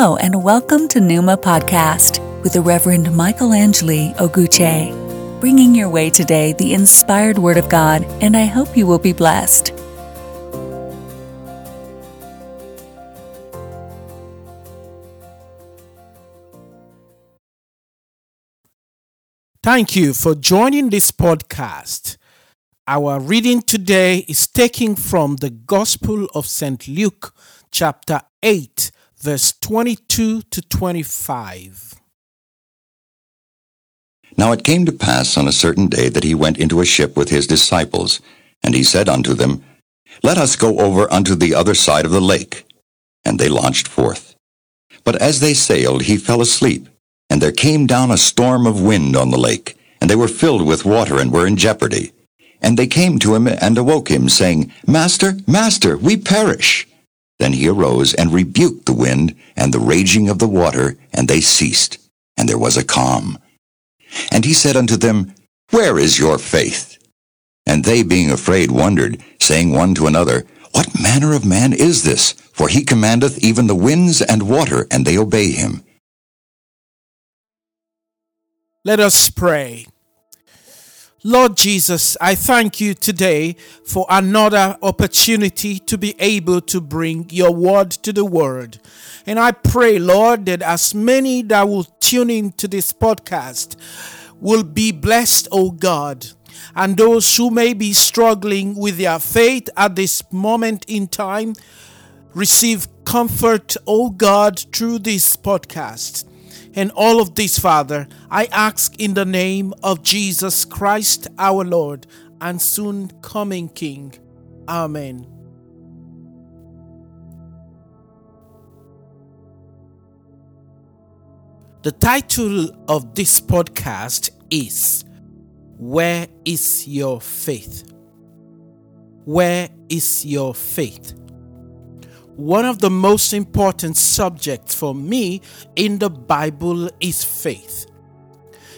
Hello, and welcome to Numa Podcast with the Reverend Michael Angeli Oguche, bringing your way today the inspired Word of God, and I hope you will be blessed. Thank you for joining this podcast. Our reading today is taken from the Gospel of St. Luke, chapter 8, verse 22 to 25. Now it came to pass on a certain day that he went into a ship with his disciples, and he said unto them, Let us go over unto the other side of the lake. And they launched forth. But as they sailed, he fell asleep. And there came down a storm of wind on the lake, and they were filled with water and were in jeopardy. And they came to him and awoke him, saying, Master, Master, we perish. Then he arose and rebuked the wind and the raging of the water, and they ceased, and there was a calm. And he said unto them, Where is your faith? And they, being afraid, wondered, saying one to another, What manner of man is this? For he commandeth even the winds and water, and they obey him. Let us pray. Lord Jesus, I thank you today for another opportunity to be able to bring your word to the world. And I pray, Lord, that as many that will tune into this podcast will be blessed, O God. And those who may be struggling with their faith at this moment in time, receive comfort, O God, through this podcast. And all of this, Father, I ask in the name of Jesus Christ our Lord and soon coming King. Amen. The title of this podcast is Where is Your Faith? Where is Your Faith? One of the most important subjects for me in the Bible is faith.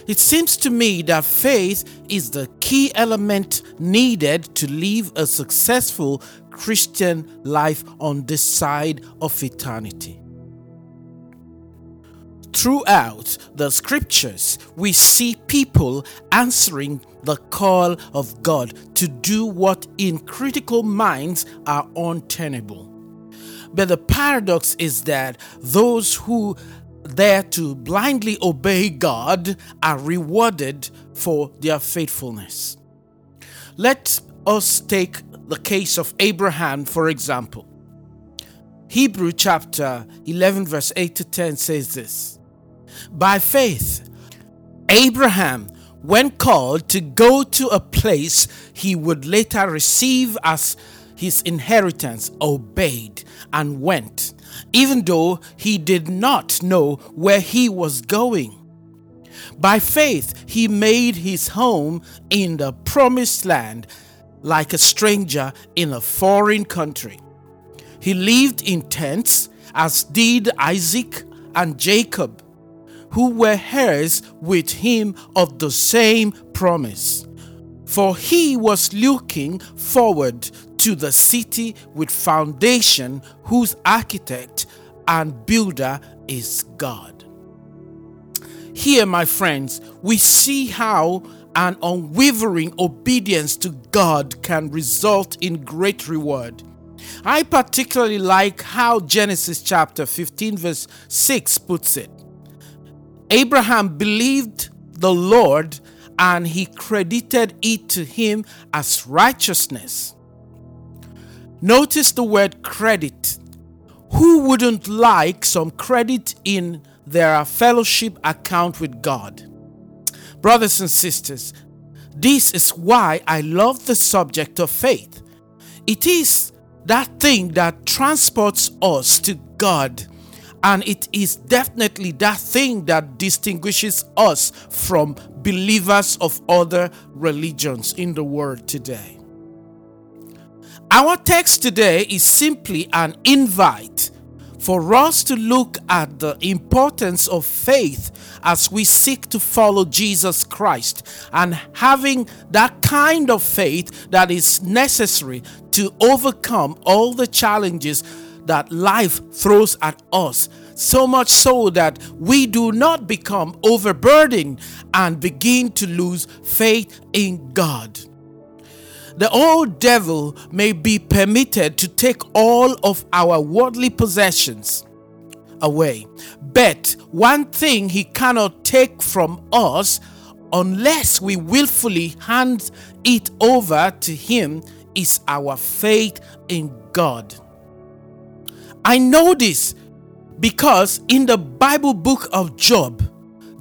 It seems to me that faith is the key element needed to live a successful Christian life on this side of eternity. Throughout the scriptures, we see people answering the call of God to do what in critical minds are untenable. But the paradox is that those who dare to blindly obey God are rewarded for their faithfulness. Let us take the case of Abraham, for example. Hebrew chapter 11, verse 8 to 10 says this By faith, Abraham, when called to go to a place he would later receive as his inheritance, obeyed and went, even though he did not know where he was going. By faith, he made his home in the promised land like a stranger in a foreign country. He lived in tents, as did Isaac and Jacob, who were heirs with him of the same promise. For he was looking forward to the city with foundation, whose architect and builder is God. Here, my friends, we see how an unwavering obedience to God can result in great reward. I particularly like how Genesis chapter 15, verse 6 puts it. Abraham believed the Lord and he credited it to him as righteousness. Notice the word credit. Who wouldn't like some credit in their fellowship account with God? Brothers and sisters, This is why I love the subject of faith. It is that thing that transports us to God, and it is definitely that thing that distinguishes us from believers of other religions in the world today. Our text today is simply an invite for us to look at the importance of faith as we seek to follow Jesus Christ and having that kind of faith that is necessary to overcome all the challenges that life throws at us. So much so that we do not become overburdened and begin to lose faith in God. The old devil may be permitted to take all of our worldly possessions away, but one thing he cannot take from us unless we willfully hand it over to him is our faith in God. I know this because in the Bible book of Job,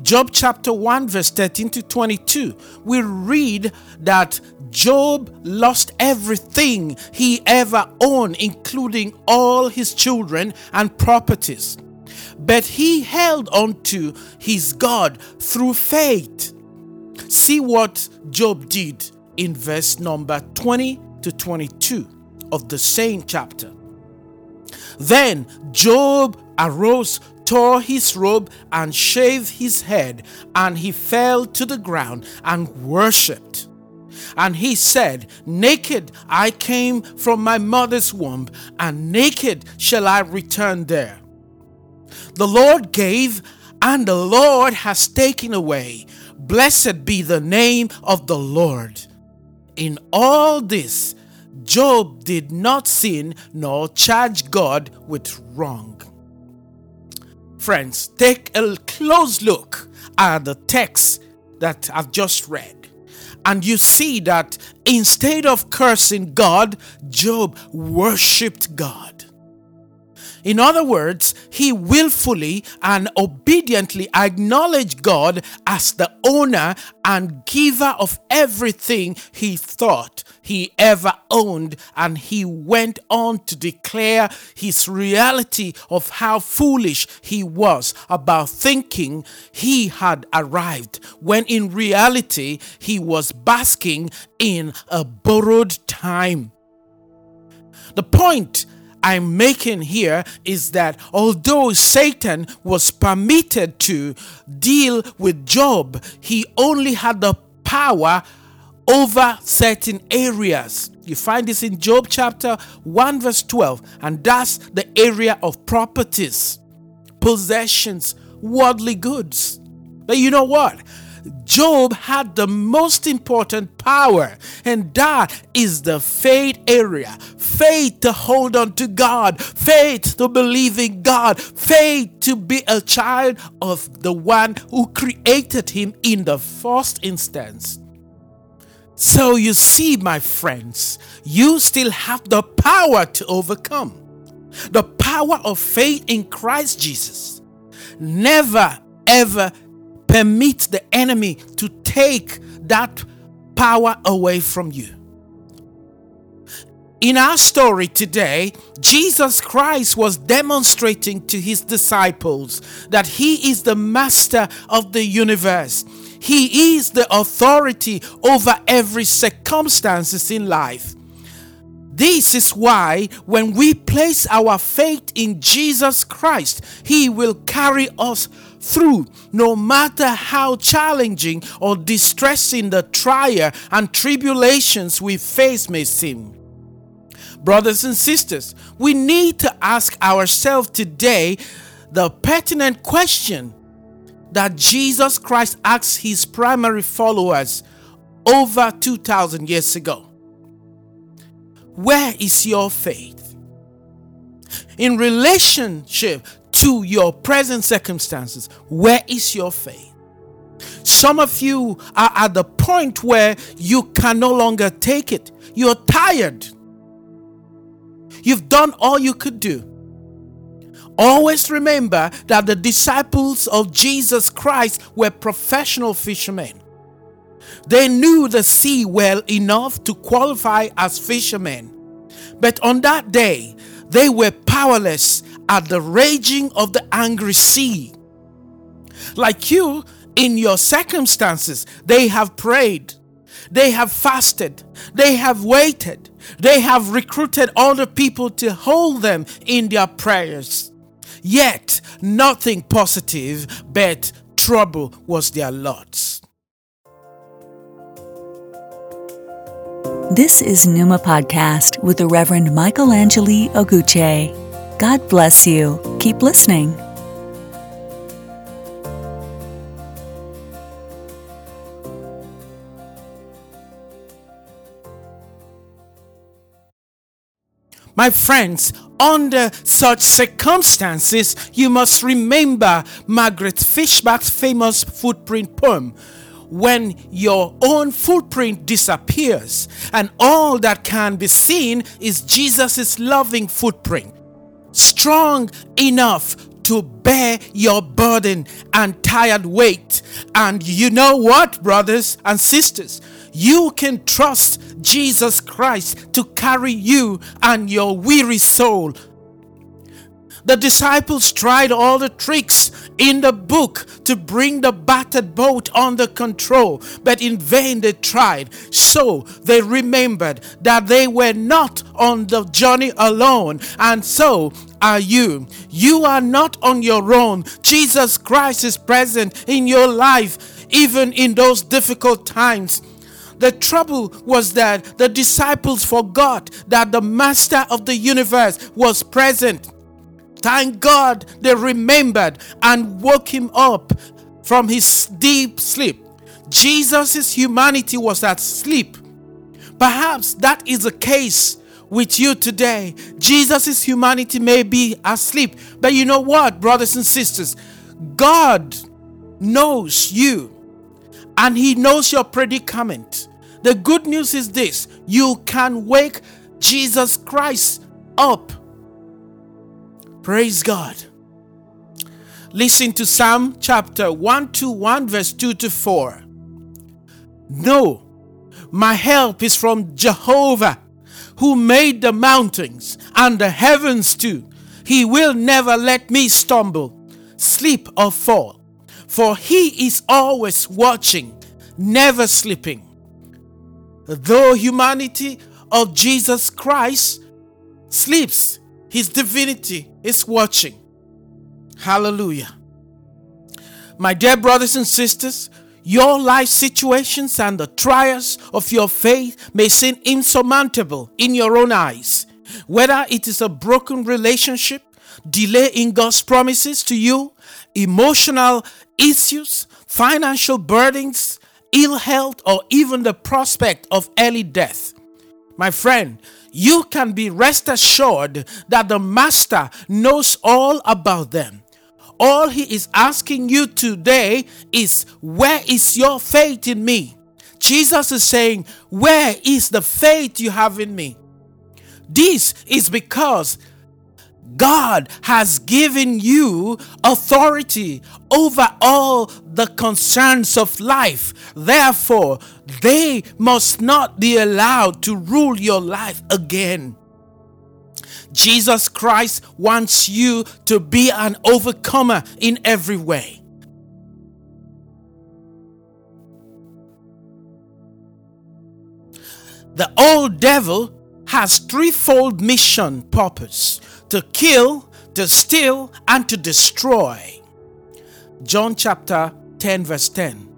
Job chapter 1, verse 13 to 22, we read that Job lost everything he ever owned, including all his children and properties. But he held on to his God through faith. See what Job did in verse number 20 to 22 of the same chapter. Then Job arose, tore his robe, and shaved his head, and he fell to the ground and worshipped. And he said, Naked I came from my mother's womb, and naked shall I return there. The Lord gave, and the Lord has taken away. Blessed be the name of the Lord. In all this, Job did not sin nor charge God with wrong. Friends, take a close look at the text that I've just read. And you see that instead of cursing God, Job worshiped God. In other words, he willfully and obediently acknowledged God as the owner and giver of everything he thought he ever owned, and he went on to declare his reality of how foolish he was about thinking he had arrived, when in reality he was basking in a borrowed time. The point I'm making here is that although Satan was permitted to deal with Job, he only had the power over certain areas. You find this in Job chapter 1, verse 12, and that's the area of properties, possessions, worldly goods. But you know what? Job had the most important power, and that is the faith area. Faith to hold on to God, faith to believe in God, faith to be a child of the one who created him in the first instance. So you see, my friends, you still have the power to overcome. The power of faith in Christ Jesus. Never, ever permit the enemy to take that power away from you. In our story today, Jesus Christ was demonstrating to his disciples that he is the master of the universe. He is the authority over every circumstances in life. This is why when we place our faith in Jesus Christ, he will carry us through, no matter how challenging or distressing the trial and tribulations we face may seem. Brothers and sisters, we need to ask ourselves today the pertinent question that Jesus Christ asked his primary followers over 2,000 years ago Where is your faith? In relationship to your present circumstances, where is your faith? Some of you are at the point where you can no longer take it. You're tired. You've done all you could do. Always remember that the disciples of Jesus Christ were professional fishermen. They knew the sea well enough to qualify as fishermen. But on that day, they were powerless at the raging of the angry sea. Like you, in your circumstances, they have prayed, they have fasted, they have waited, they have recruited other people to hold them in their prayers. Yet, nothing positive, but trouble was their lot. This is Numa Podcast with the Reverend Michael Angeli Oguche. God bless you. Keep listening. My friends, under such circumstances, you must remember Margaret Fishback's famous footprint poem when your own footprint disappears and all that can be seen is Jesus' loving footprint, strong enough to bear your burden and tired weight. And you know what, brothers and sisters? You can trust Jesus Christ to carry you and your weary soul the disciples tried all the tricks in the book to bring the battered boat under control, but in vain they tried. So they remembered that they were not on the journey alone, and so are you. You are not on your own. Jesus Christ is present in your life, even in those difficult times. The trouble was that the disciples forgot that the master of the universe was present. Thank God they remembered and woke him up from his deep sleep. Jesus' humanity was at sleep. Perhaps that is the case with you today. Jesus' humanity may be asleep. But you know what, brothers and sisters? God knows you and He knows your predicament. The good news is this you can wake Jesus Christ up Praise God. Listen to Psalm chapter 121, verse 2 to 4. No, my help is from Jehovah, who made the mountains and the heavens too. He will never let me stumble, sleep, or fall, for he is always watching, never sleeping. Though humanity of Jesus Christ sleeps, his divinity is watching. Hallelujah. My dear brothers and sisters, your life situations and the trials of your faith may seem insurmountable in your own eyes. Whether it is a broken relationship, delay in God's promises to you, emotional issues, financial burdens, ill health, or even the prospect of early death. My friend, you can be rest assured that the Master knows all about them. All he is asking you today is, Where is your faith in me? Jesus is saying, Where is the faith you have in me? This is because God has given you authority over all the concerns of life. Therefore, they must not be allowed to rule your life again. Jesus Christ wants you to be an overcomer in every way. The old devil has threefold mission purpose to kill, to steal, and to destroy. John chapter 10, verse 10.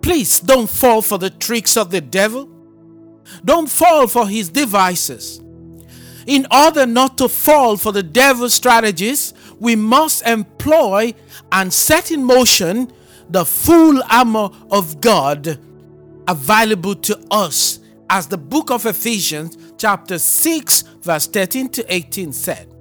Please don't fall for the tricks of the devil. Don't fall for his devices. In order not to fall for the devil's strategies, we must employ and set in motion the full armor of God available to us as the book of Ephesians, chapter 6, verse 13 to 18 said.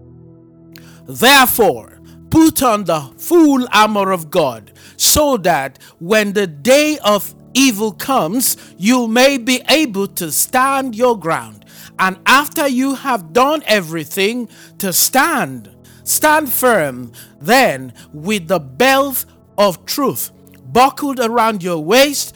Therefore, put on the full armor of God, so that when the day of evil comes, you may be able to stand your ground. And after you have done everything, to stand. Stand firm, then, with the belt of truth buckled around your waist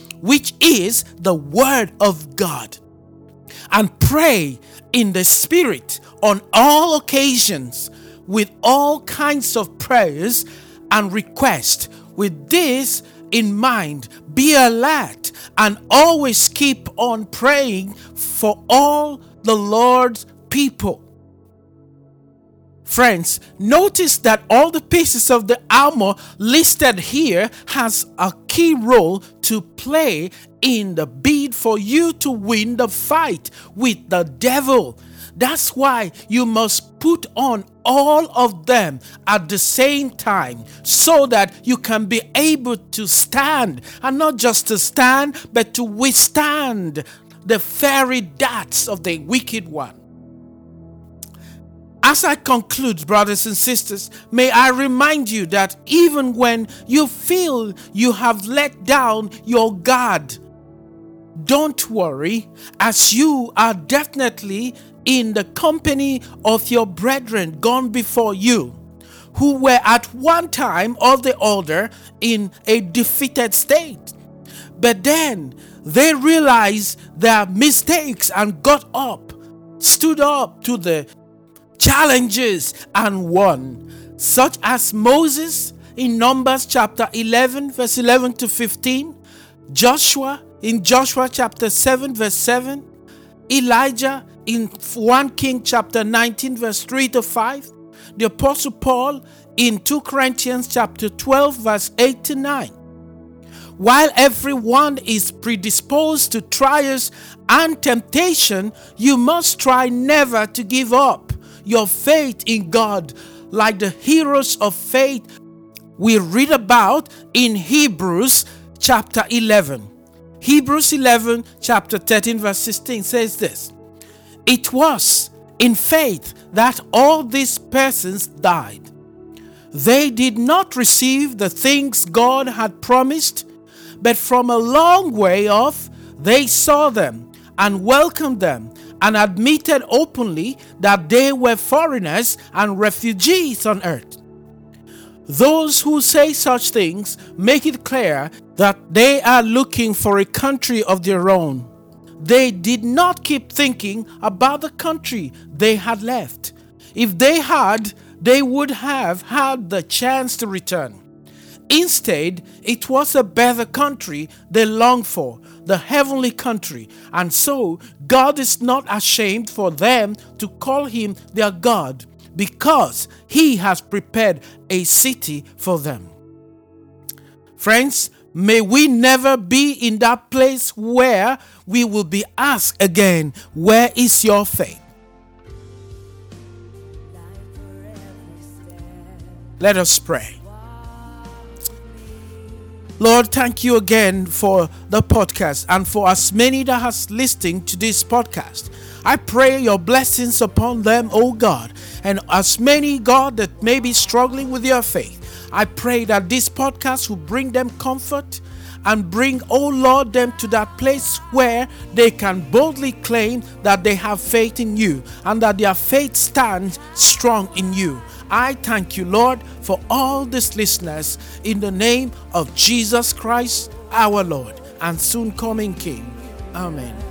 which is the Word of God, and pray in the Spirit on all occasions with all kinds of prayers and requests. With this in mind, be alert and always keep on praying for all the Lord's people. Friends, notice that all the pieces of the armor listed here has a key role to play in the bid for you to win the fight with the devil. That's why you must put on all of them at the same time so that you can be able to stand and not just to stand but to withstand the fiery darts of the wicked one. As I conclude, brothers and sisters, may I remind you that even when you feel you have let down your guard, don't worry, as you are definitely in the company of your brethren gone before you, who were at one time of the order in a defeated state. But then they realized their mistakes and got up, stood up to the challenges and won, such as Moses in Numbers chapter 11, verse 11 to 15, Joshua in Joshua chapter 7, verse 7, Elijah in 1 King chapter 19, verse 3 to 5, the Apostle Paul in 2 Corinthians chapter 12, verse 8 to 9. While everyone is predisposed to trials and temptation, you must try never to give up your faith in God, like the heroes of faith we read about in Hebrews chapter 11. Hebrews 11, chapter 13, verse 16 says this It was in faith that all these persons died. They did not receive the things God had promised, but from a long way off they saw them and welcomed them and admitted openly that they were foreigners and refugees on earth. Those who say such things make it clear that they are looking for a country of their own. They did not keep thinking about the country they had left. If they had, they would have had the chance to return. Instead, it was a better country they longed for, the heavenly country. And so, God is not ashamed for them to call him their God because he has prepared a city for them. Friends, may we never be in that place where we will be asked again, Where is your faith? Let us pray. Lord, thank you again for the podcast and for as many that has listened to this podcast. I pray your blessings upon them, O God, and as many, God, that may be struggling with your faith. I pray that this podcast will bring them comfort and bring, oh Lord, them to that place where they can boldly claim that they have faith in you and that their faith stands strong in you. I thank you, Lord, for all these listeners in the name of Jesus Christ, our Lord and soon coming King. Amen.